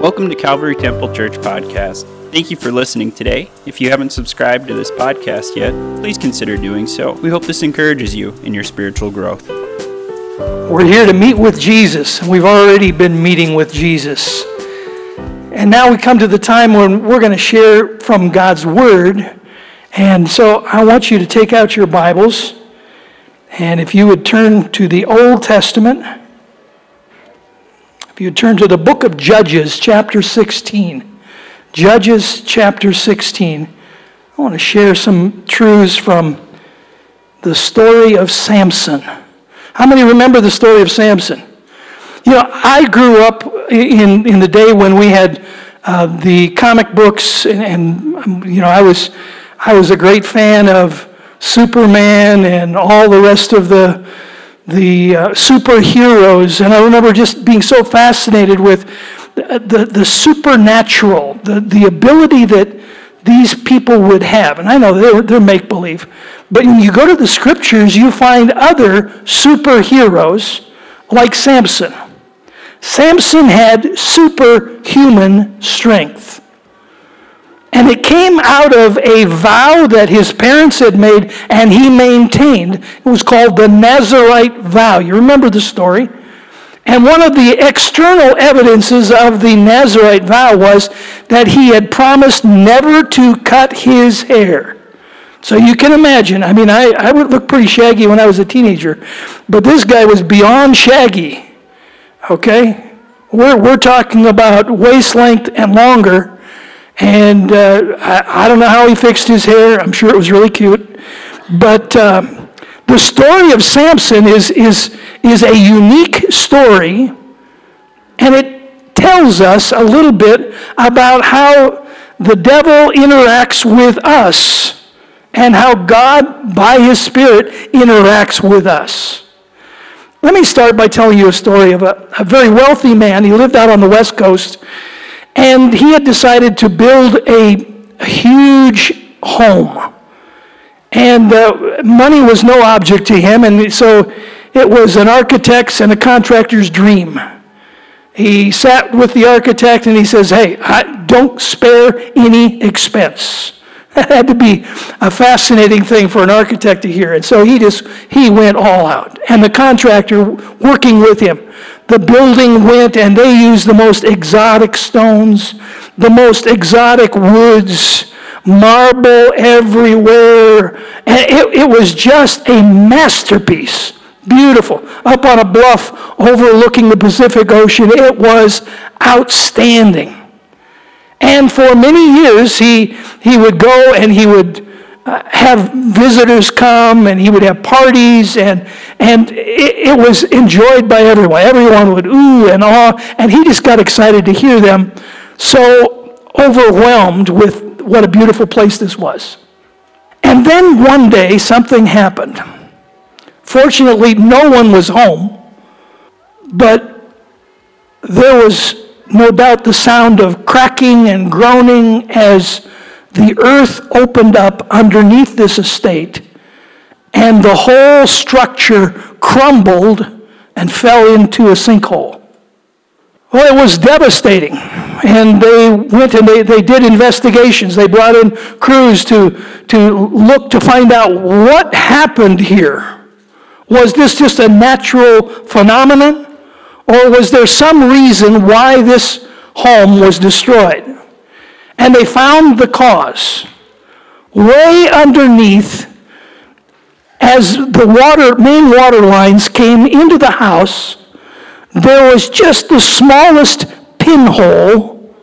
Welcome to Calvary Temple Church Podcast. Thank you for listening today. If you haven't subscribed to this podcast yet, please consider doing so. We hope this encourages you in your spiritual growth. We're here to meet with Jesus. And we've already been meeting with Jesus. And now we come to the time when we're going to share from God's Word. And so I want you to take out your Bibles. And if you would turn to the Old Testament, you turn to the book of Judges, chapter 16. Judges, chapter 16. I want to share some truths from the story of Samson. How many remember the story of Samson? You know, I grew up in, in the day when we had uh, the comic books, and, and um, you know, I was, I was a great fan of Superman and all the rest of the the uh, superheroes, and I remember just being so fascinated with the, the, the supernatural, the, the ability that these people would have. And I know they're, they're make believe, but when you go to the scriptures, you find other superheroes like Samson. Samson had superhuman strength. And it came out of a vow that his parents had made and he maintained. It was called the Nazarite vow. You remember the story? And one of the external evidences of the Nazarite vow was that he had promised never to cut his hair. So you can imagine, I mean, I, I would look pretty shaggy when I was a teenager, but this guy was beyond shaggy. Okay? We're, we're talking about waist length and longer. And uh, I, I, don't know how he fixed his hair. I'm sure it was really cute. But uh, the story of Samson is, is, is a unique story, and it tells us a little bit about how the devil interacts with us and how God, by his Spirit, interacts with us. Let me start by telling you a story of a, a very wealthy man. He lived out on the West Coast. And he had decided to build a, huge home. And uh, money was no object to him, and so it was an architect's and a contractor's dream. He sat with the architect and he says, Hey, I don't spare any expense. That had to be a fascinating thing for an architect to hear. And so he just he went all out. And the contractor working with him the building went and they used the most exotic stones, the most exotic woods, marble everywhere. And it, it was just a masterpiece. Beautiful. Up on a bluff overlooking the Pacific Ocean. It was outstanding. And for many years, he, he would go and he would uh, have visitors come and he would have parties and, and it, it, was enjoyed by everyone. Everyone would ooh and ah, and he just got excited to hear them, so overwhelmed with what a beautiful place this was. And then one day something happened. Fortunately, no one was home, but there was no doubt the sound of cracking and groaning as the earth opened up underneath this estate, and the whole structure crumbled and fell into a sinkhole. Well, it was devastating. And they went and they, they did investigations. They brought in crews to, to look to find out what happened here. Was this just a natural phenomenon? Or was there some reason why this home was destroyed? and they found the cause. Way underneath, as the water, main water lines came into the house, there was just the smallest pinhole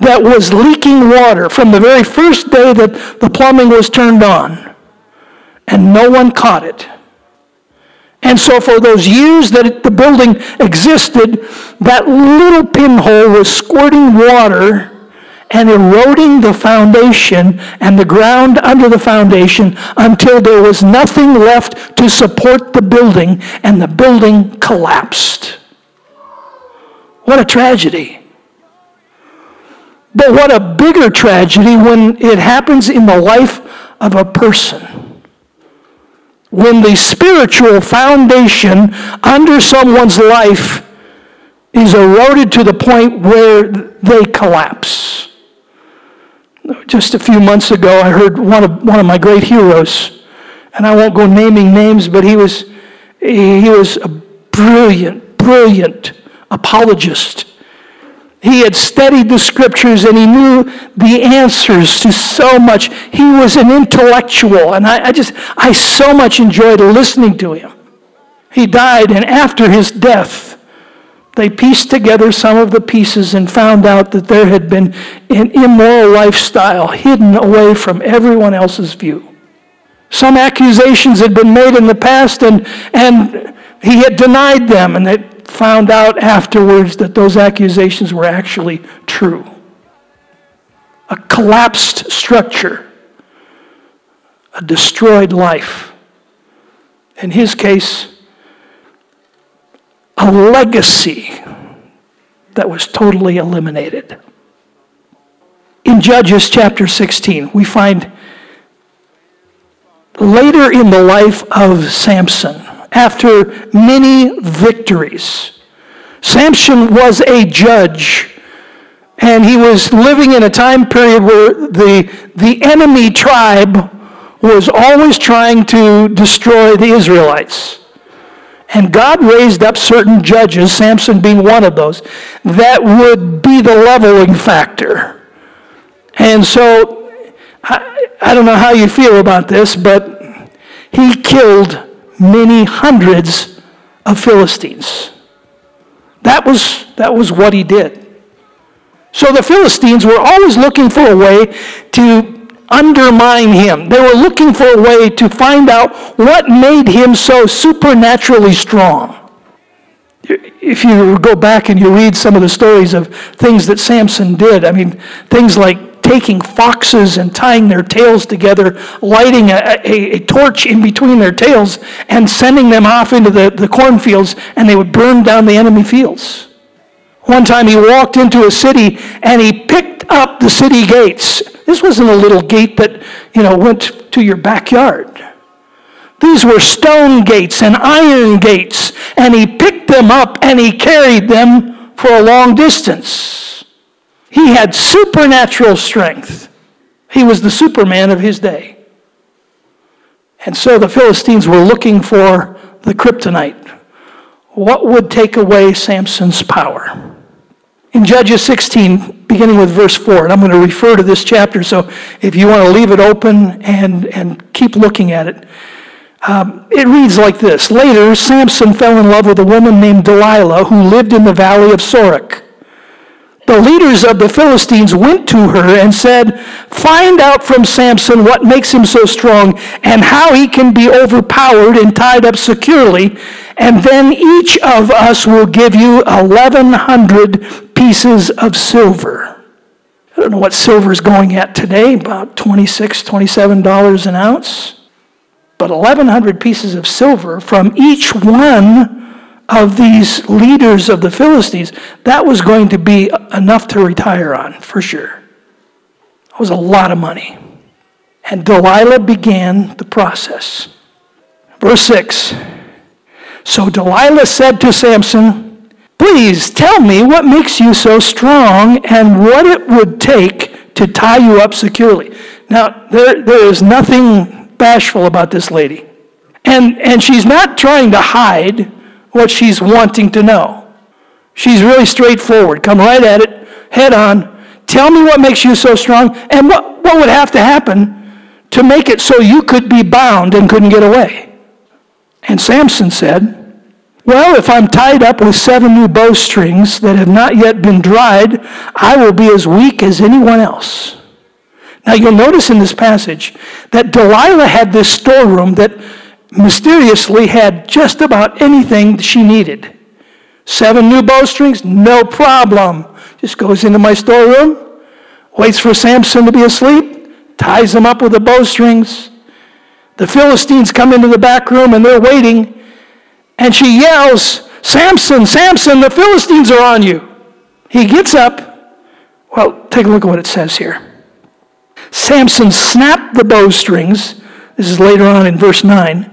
that was leaking water from the very first day that the plumbing was turned on. And no one caught it. And so, for those years that the building existed, that little pinhole was squirting water and eroding the foundation and the ground under the foundation until there was nothing left to support the building and the building collapsed. What a tragedy. But what a bigger tragedy when it happens in the life of a person. When the spiritual foundation under someone's life is eroded to the point where they collapse. Just a few months ago, I heard one of, one of my great heroes, and I won't go naming names, but he was, he was a brilliant, brilliant apologist. He had studied the scriptures and he knew the answers to so much. He was an intellectual, and I, I just, I so much enjoyed listening to him. He died, and after his death, they pieced together some of the pieces and found out that there had been an immoral lifestyle hidden away from everyone else's view. Some accusations had been made in the past, and, and he had denied them, and they found out afterwards that those accusations were actually true. A collapsed structure, a destroyed life. In his case, a legacy that was totally eliminated. In Judges chapter 16, we find later in the life of Samson, after many victories, Samson was a judge, and he was living in a time period where the, the enemy tribe was always trying to destroy the Israelites. And God raised up certain judges, Samson being one of those, that would be the leveling factor. And so, I, I don't know how you feel about this, but he killed many hundreds of Philistines. That was, that was what he did. So the Philistines were always looking for a way to undermine him. They were looking for a way to find out what made him so supernaturally strong. If you go back and you read some of the stories of things that Samson did, I mean, things like taking foxes and tying their tails together, lighting a, a, a torch in between their tails, and sending them off into the, the cornfields, and they would burn down the enemy fields. One time he walked into a city and he picked up the city gates this wasn't a little gate that, you know, went to your backyard. These were stone gates and iron gates, and he picked them up and he carried them for a long distance. He had supernatural strength. He was the Superman of his day. And so the Philistines were looking for the kryptonite. What would take away Samson's power? In Judges 16, beginning with verse 4, and I'm going to refer to this chapter, so if you want to leave it open and, and keep looking at it, um, it reads like this Later, Samson fell in love with a woman named Delilah who lived in the valley of Sorek. The leaders of the Philistines went to her and said, Find out from Samson what makes him so strong and how he can be overpowered and tied up securely, and then each of us will give you 1,100 pieces of silver. I don't know what silver is going at today, about $26, $27 an ounce. But 1,100 pieces of silver from each one of these leaders of the Philistines, that was going to be enough to retire on, for sure. It was a lot of money. And Delilah began the process. Verse 6 So Delilah said to Samson, Please tell me what makes you so strong and what it would take to tie you up securely. Now, there, there is nothing bashful about this lady. And, and she's not trying to hide what she's wanting to know. She's really straightforward. Come right at it, head on. Tell me what makes you so strong and what, what would have to happen to make it so you could be bound and couldn't get away. And Samson said, Well, if I'm tied up with seven new bowstrings that have not yet been dried, I will be as weak as anyone else. Now you'll notice in this passage that Delilah had this storeroom that mysteriously had just about anything she needed. Seven new bowstrings, no problem. Just goes into my storeroom, waits for Samson to be asleep, ties him up with the bowstrings. The Philistines come into the back room and they're waiting, and she yells, Samson, Samson, the Philistines are on you. He gets up. Well, take a look at what it says here. Samson snapped the bowstrings. This is later on in verse 9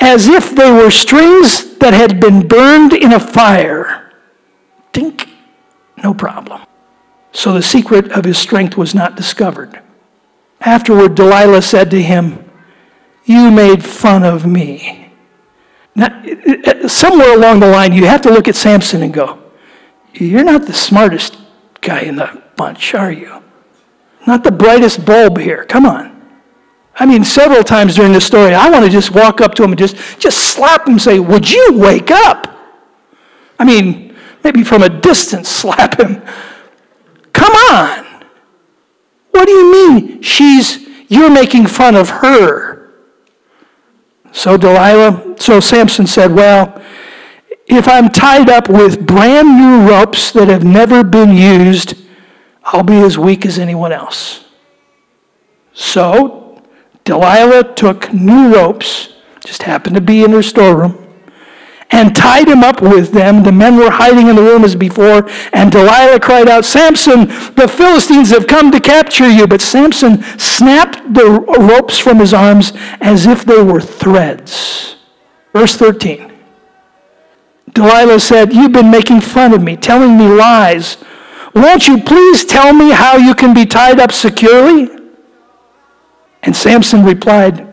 as if they were strings that had been burned in a fire. Dink, no problem. So the secret of his strength was not discovered. Afterward, Delilah said to him, You made fun of me. Now, somewhere along the line, you have to look at Samson and go, You're not the smartest guy in the bunch, are you? Not the brightest bulb here. Come on. I mean, several times during this story, I want to just walk up to him and just, just slap him and say, Would you wake up? I mean, maybe from a distance, slap him. Come on. What do you mean she's, you're making fun of her? So Delilah, so Samson said, Well, if I'm tied up with brand new ropes that have never been used, I'll be as weak as anyone else. So Delilah took new ropes, just happened to be in her storeroom, and tied him up with them. The men were hiding in the room as before, and Delilah cried out, Samson, the Philistines have come to capture you. But Samson snapped the ropes from his arms as if they were threads. Verse 13. Delilah said, You've been making fun of me, telling me lies. Won't you please tell me how you can be tied up securely? And Samson replied,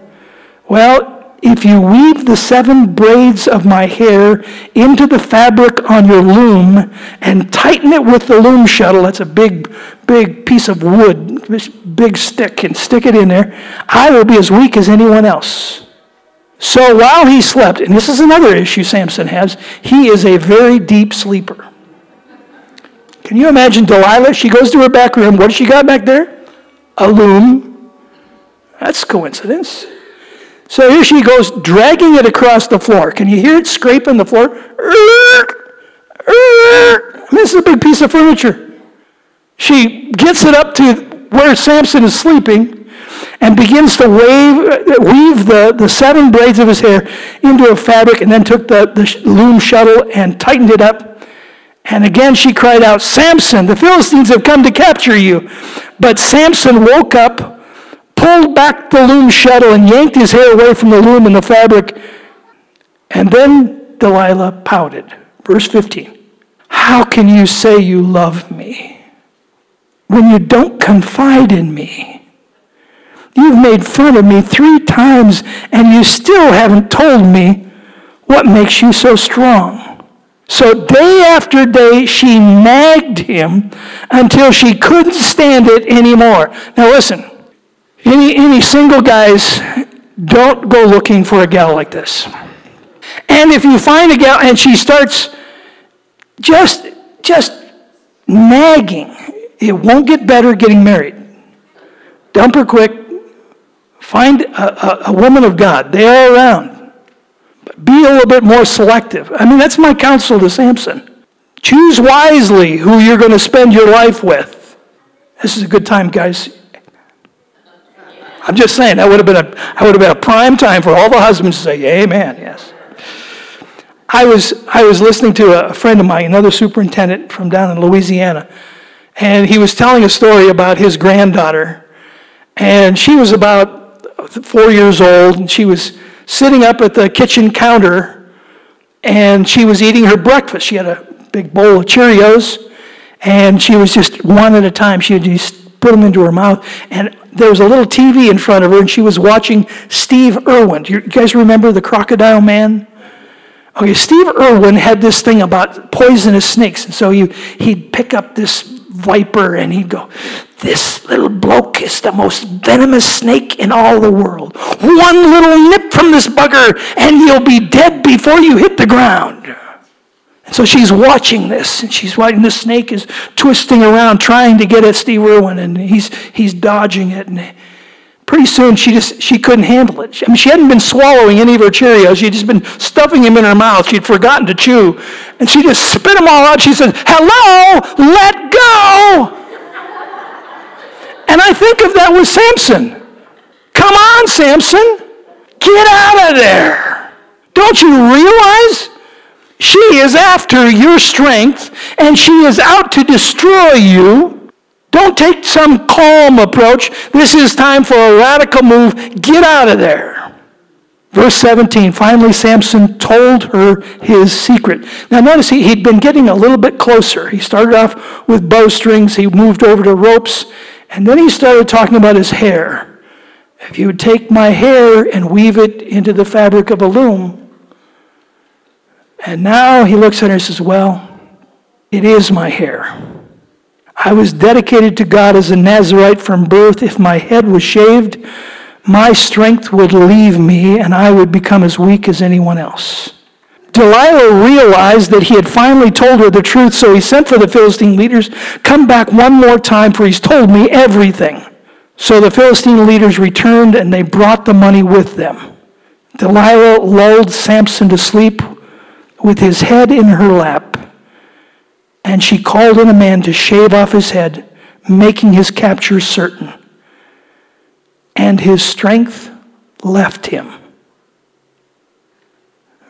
Well, if you weave the seven braids of my hair into the fabric on your loom and tighten it with the loom shuttle, that's a big, big piece of wood, this big stick, and stick it in there, I will be as weak as anyone else. So while he slept, and this is another issue Samson has, he is a very deep sleeper. Can you imagine Delilah? She goes to her back room. What does she got back there? A loom. That's coincidence. So here she goes, dragging it across the floor. Can you hear it scraping the floor? This is a big piece of furniture. She gets it up to where Samson is sleeping and begins to wave, weave the, the seven braids of his hair into a fabric and then took the, the loom shuttle and tightened it up. And again she cried out, Samson, the Philistines have come to capture you. But Samson woke up pulled back the loom shuttle and yanked his hair away from the loom and the fabric. And then Delilah pouted. Verse 15 How can you say you love me when you don't confide in me? You've made fun of me three times and you still haven't told me what makes you so strong. So day after day, she nagged him until she couldn't stand it anymore. Now listen, any, any single guys, don't go looking for a gal like this. And if you find a gal and she starts just, just nagging, it won't get better getting married. Dump her quick. Find a, a, a woman of God. They are around. But be a little bit more selective. I mean, that's my counsel to Samson. Choose wisely who you're going to spend your life with. This is a good time, guys. I'm just saying that would have been a, that would have been a prime time for all the husbands to say, Amen, yes. I was, I was listening to a friend of mine, another superintendent from down in Louisiana, and he was telling a story about his granddaughter. And she was about four years old, and she was sitting up at the kitchen counter, and she was eating her breakfast. She had a big bowl of Cheerios, and she was just one at a time. She would just put them into her mouth. And there was a little TV in front of her, and she was watching Steve Irwin. Do you guys remember the Crocodile Man? Okay, Steve Irwin had this thing about poisonous snakes, and so he, he'd pick up this viper and he'd go, This little bloke is the most venomous snake in all the world. One little nip from this bugger, and you'll be dead before you hit the ground. And so she's watching this, and she's watching the snake is twisting around trying to get at Steve Irwin, and he's, he's dodging it. And pretty soon she just she couldn't handle it. I mean, she hadn't been swallowing any of her Cheerios. She'd just been stuffing them in her mouth. She'd forgotten to chew. And she just spit them all out. She said, hello, let go. and I think of that with Samson. Come on, Samson. Get out of there. Don't you realize she is after your strength and she is out to destroy you. Don't take some calm approach. This is time for a radical move. Get out of there. Verse 17, finally Samson told her his secret. Now notice he, he'd been getting a little bit closer. He started off with bowstrings, he moved over to ropes, and then he started talking about his hair. If you would take my hair and weave it into the fabric of a loom, and now he looks at her and says, Well, it is my hair. I was dedicated to God as a Nazarite from birth. If my head was shaved, my strength would leave me and I would become as weak as anyone else. Delilah realized that he had finally told her the truth, so he sent for the Philistine leaders. Come back one more time, for he's told me everything. So the Philistine leaders returned and they brought the money with them. Delilah lulled Samson to sleep with his head in her lap, and she called in a man to shave off his head, making his capture certain and his strength left him.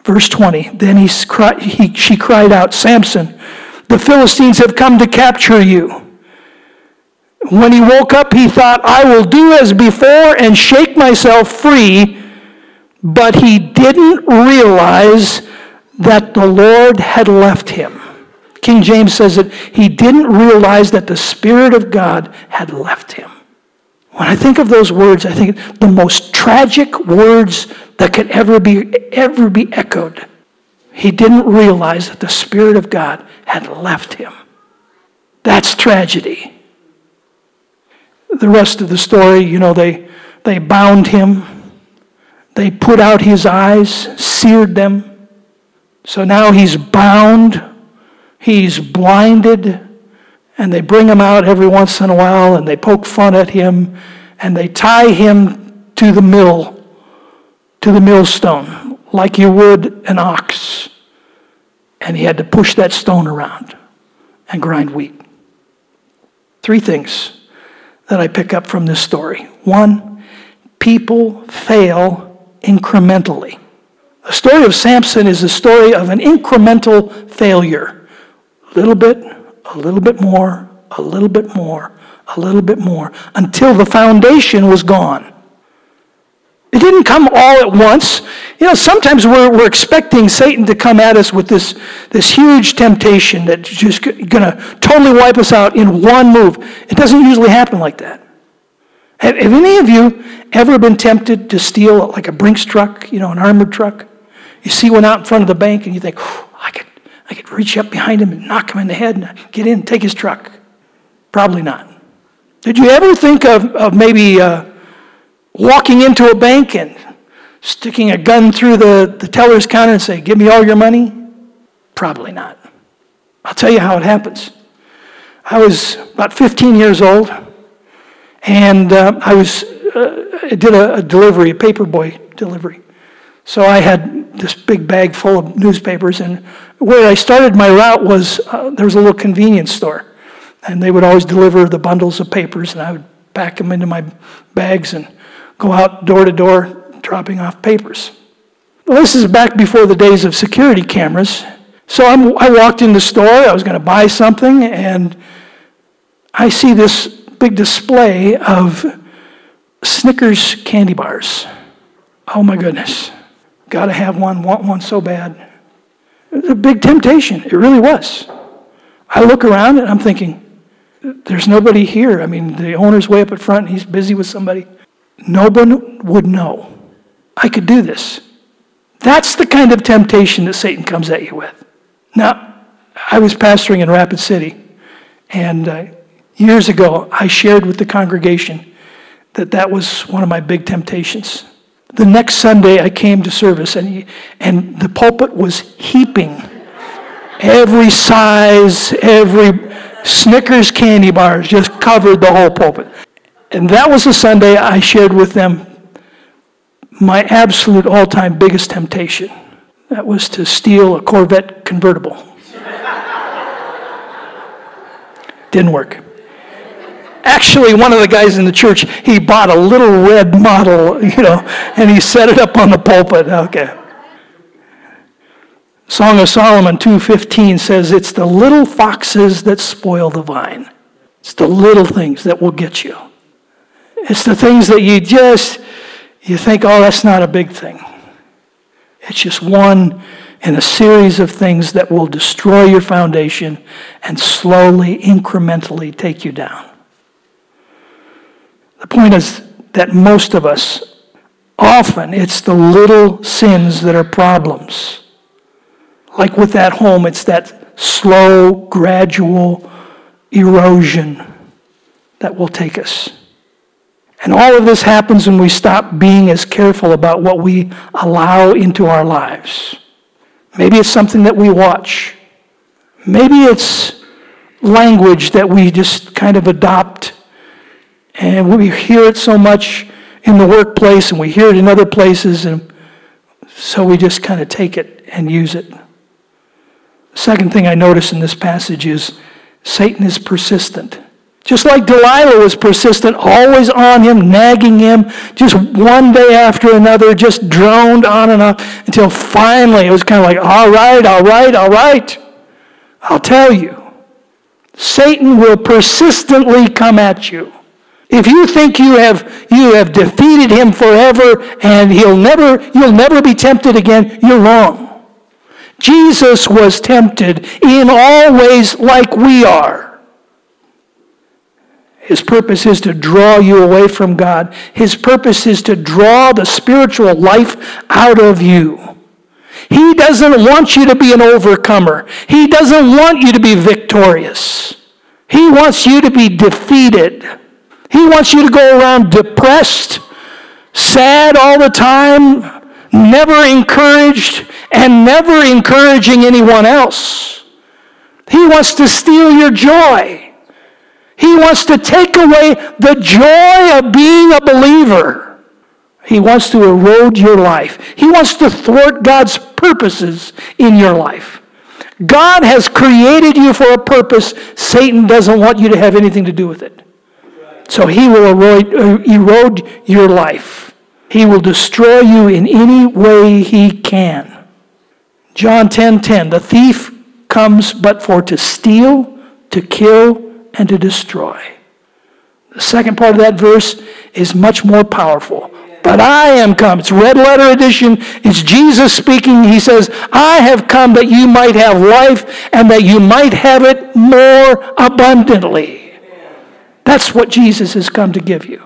Verse 20 Then he, he, she cried out, Samson, the Philistines have come to capture you. When he woke up, he thought, I will do as before and shake myself free. But he didn't realize that the Lord had left him. King James says that he didn't realize that the Spirit of God had left him. When I think of those words, I think the most tragic words that could ever be, ever be echoed. He didn't realize that the Spirit of God had left him. That's tragedy. The rest of the story, you know, they, they bound him, they put out his eyes, seared them. So now he's bound, he's blinded, and they bring him out every once in a while and they poke fun at him and they tie him to the mill, to the millstone, like you would an ox. And he had to push that stone around and grind wheat. Three things that I pick up from this story. One, people fail incrementally. The story of Samson is the story of an incremental failure. A little bit, a little bit more, a little bit more, a little bit more, until the foundation was gone. It didn't come all at once. You know, sometimes we're, we're expecting Satan to come at us with this, this huge temptation that's just going to totally wipe us out in one move. It doesn't usually happen like that. Have, have any of you ever been tempted to steal like a Brinks truck, you know, an armored truck? You see one out in front of the bank and you think, I could I could reach up behind him and knock him in the head and get in and take his truck. Probably not. Did you ever think of, of maybe uh, walking into a bank and sticking a gun through the, the teller's counter and say, Give me all your money? Probably not. I'll tell you how it happens. I was about 15 years old, and uh, I was uh, did a, a delivery, a paperboy delivery. So I had this big bag full of newspapers, and where I started my route was uh, there was a little convenience store, and they would always deliver the bundles of papers, and I would pack them into my bags and go out door to door dropping off papers. Well, this is back before the days of security cameras. So I'm, i walked in the store, I was going to buy something, and I see this big display of Snickers candy bars. Oh my goodness. Got to have one, want one so bad. It was a big temptation. It really was. I look around and I'm thinking, there's nobody here. I mean, the owner's way up at front, he's busy with somebody. No one would know. I could do this. That's the kind of temptation that Satan comes at you with. Now, I was pastoring in Rapid City, and uh, years ago, I shared with the congregation that that was one of my big temptations. The next Sunday, I came to service, and, and the pulpit was heaping every size, every Snickers candy bars just covered the whole pulpit. And that was the Sunday I shared with them my absolute all time biggest temptation. That was to steal a Corvette convertible. Didn't work. Actually, one of the guys in the church, he bought a little red model, you know, and he set it up on the pulpit. Okay. Song of Solomon 2:15 says it's the little foxes that spoil the vine. It's the little things that will get you. It's the things that you just you think, "Oh, that's not a big thing." It's just one in a series of things that will destroy your foundation and slowly, incrementally take you down. The point is that most of us, often, it's the little sins that are problems. Like with that home, it's that slow, gradual erosion that will take us. And all of this happens when we stop being as careful about what we allow into our lives. Maybe it's something that we watch. Maybe it's language that we just kind of adopt. And we hear it so much in the workplace and we hear it in other places, and so we just kind of take it and use it. The second thing I notice in this passage is Satan is persistent. Just like Delilah was persistent, always on him, nagging him, just one day after another, just droned on and on until finally it was kind of like, all right, all right, all right. I'll tell you. Satan will persistently come at you. If you think you have, you have defeated him forever and he'll never, you'll never be tempted again, you're wrong. Jesus was tempted in all ways like we are. His purpose is to draw you away from God. His purpose is to draw the spiritual life out of you. He doesn't want you to be an overcomer. He doesn't want you to be victorious. He wants you to be defeated. He wants you to go around depressed, sad all the time, never encouraged, and never encouraging anyone else. He wants to steal your joy. He wants to take away the joy of being a believer. He wants to erode your life. He wants to thwart God's purposes in your life. God has created you for a purpose. Satan doesn't want you to have anything to do with it. So he will erode, uh, erode your life. He will destroy you in any way he can. John 10:10 10, 10, The thief comes but for to steal, to kill, and to destroy. The second part of that verse is much more powerful. But I am come. It's red letter edition. It's Jesus speaking. He says, I have come that you might have life and that you might have it more abundantly. That's what Jesus has come to give you.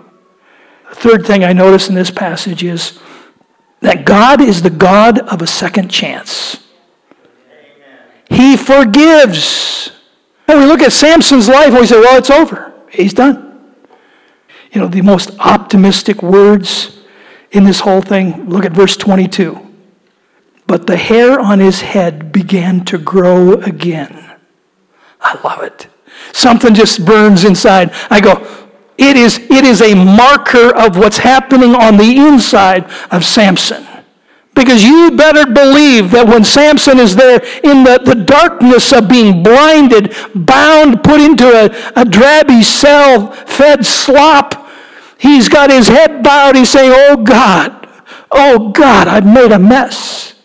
The third thing I notice in this passage is that God is the God of a second chance. He forgives. And we look at Samson's life and we say, well, it's over. He's done. You know, the most optimistic words in this whole thing, look at verse 22. But the hair on his head began to grow again. I love it. Something just burns inside. I go, it is, it is a marker of what's happening on the inside of Samson. Because you better believe that when Samson is there in the, the darkness of being blinded, bound, put into a, a drabby cell, fed slop, he's got his head bowed. He's saying, Oh God, oh God, I've made a mess.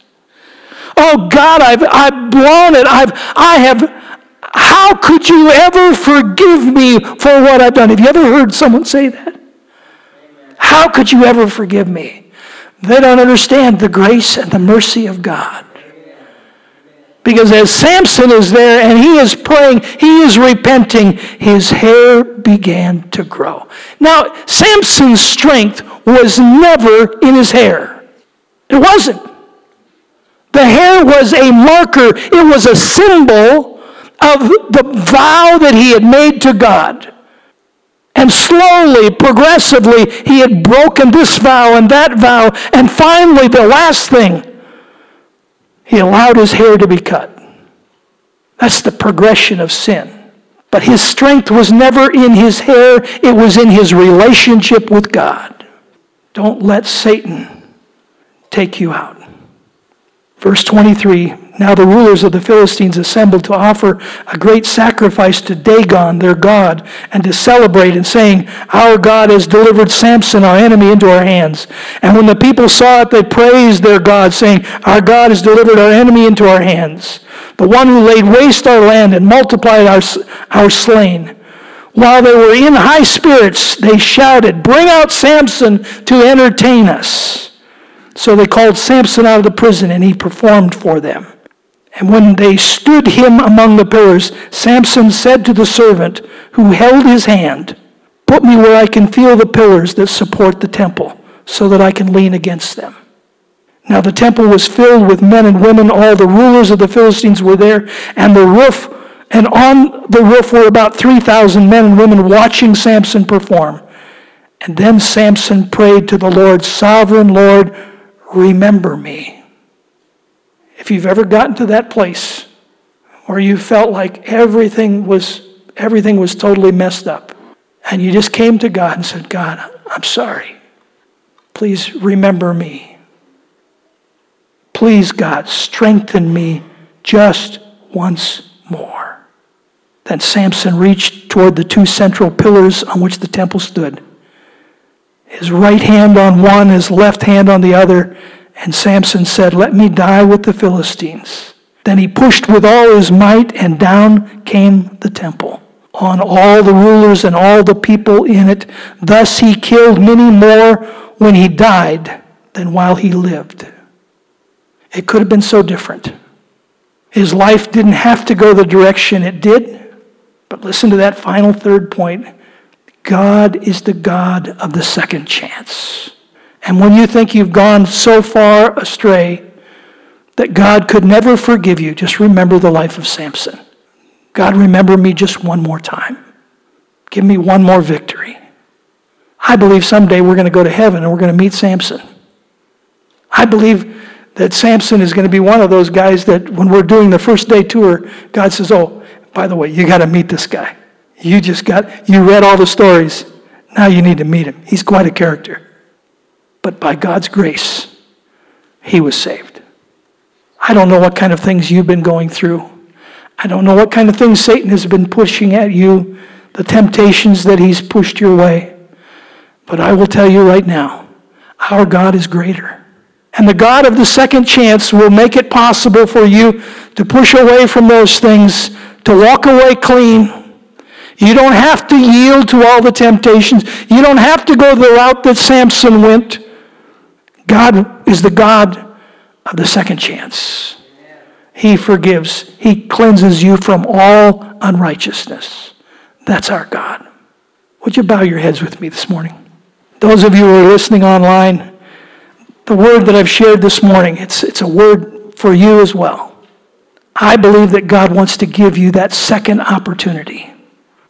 Oh God, I've, I've blown it. I've, I have, how could you ever forgive me for what I've done? Have you ever heard someone say that? How could you ever forgive me? They don't understand the grace and the mercy of God. Because as Samson is there and he is praying, he is repenting, his hair began to grow. Now, Samson's strength was never in his hair. It wasn't. The hair was a marker, it was a symbol of the vow that he had made to God. And slowly, progressively, he had broken this vow and that vow. And finally, the last thing, he allowed his hair to be cut. That's the progression of sin. But his strength was never in his hair, it was in his relationship with God. Don't let Satan take you out. Verse 23 Now the rulers of the Philistines assembled to offer a great sacrifice to Dagon, their God, and to celebrate, and saying, Our God has delivered Samson, our enemy, into our hands. And when the people saw it, they praised their God, saying, Our God has delivered our enemy into our hands, the one who laid waste our land and multiplied our, our slain. While they were in high spirits, they shouted, Bring out Samson to entertain us. So they called Samson out of the prison, and he performed for them. And when they stood him among the pillars, Samson said to the servant who held his hand, Put me where I can feel the pillars that support the temple, so that I can lean against them. Now the temple was filled with men and women. All the rulers of the Philistines were there, and the roof, and on the roof were about 3,000 men and women watching Samson perform. And then Samson prayed to the Lord, Sovereign Lord, remember me. If you've ever gotten to that place where you felt like everything was, everything was totally messed up, and you just came to God and said, God, I'm sorry. Please remember me. Please, God, strengthen me just once more. Then Samson reached toward the two central pillars on which the temple stood. His right hand on one, his left hand on the other, and Samson said, Let me die with the Philistines. Then he pushed with all his might, and down came the temple on all the rulers and all the people in it. Thus he killed many more when he died than while he lived. It could have been so different. His life didn't have to go the direction it did. But listen to that final third point God is the God of the second chance. And when you think you've gone so far astray that God could never forgive you, just remember the life of Samson. God, remember me just one more time. Give me one more victory. I believe someday we're going to go to heaven and we're going to meet Samson. I believe that Samson is going to be one of those guys that when we're doing the first day tour, God says, Oh, by the way, you got to meet this guy. You just got, you read all the stories. Now you need to meet him. He's quite a character. But by God's grace, he was saved. I don't know what kind of things you've been going through. I don't know what kind of things Satan has been pushing at you, the temptations that he's pushed your way. But I will tell you right now, our God is greater. And the God of the second chance will make it possible for you to push away from those things, to walk away clean, you don't have to yield to all the temptations. You don't have to go the route that Samson went. God is the God of the second chance. He forgives, He cleanses you from all unrighteousness. That's our God. Would you bow your heads with me this morning? Those of you who are listening online, the word that I've shared this morning, it's, it's a word for you as well. I believe that God wants to give you that second opportunity.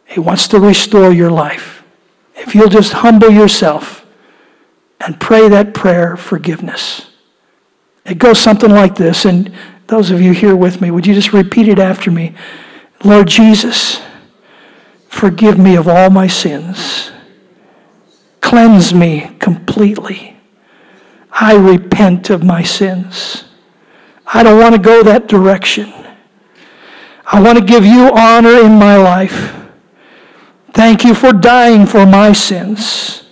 He wants to restore your life. If you'll just humble yourself and pray that prayer forgiveness. It goes something like this, and those of you here with me, would you just repeat it after me? Lord Jesus, forgive me of all my sins. Cleanse me completely. I repent of my sins. I don't want to go that direction. I want to give you honor in my life. Thank you for dying for my sins.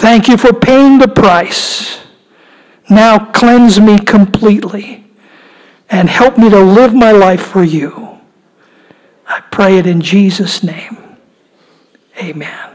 Thank you for paying the price. Now cleanse me completely and help me to live my life for you. I pray it in Jesus' name. Amen.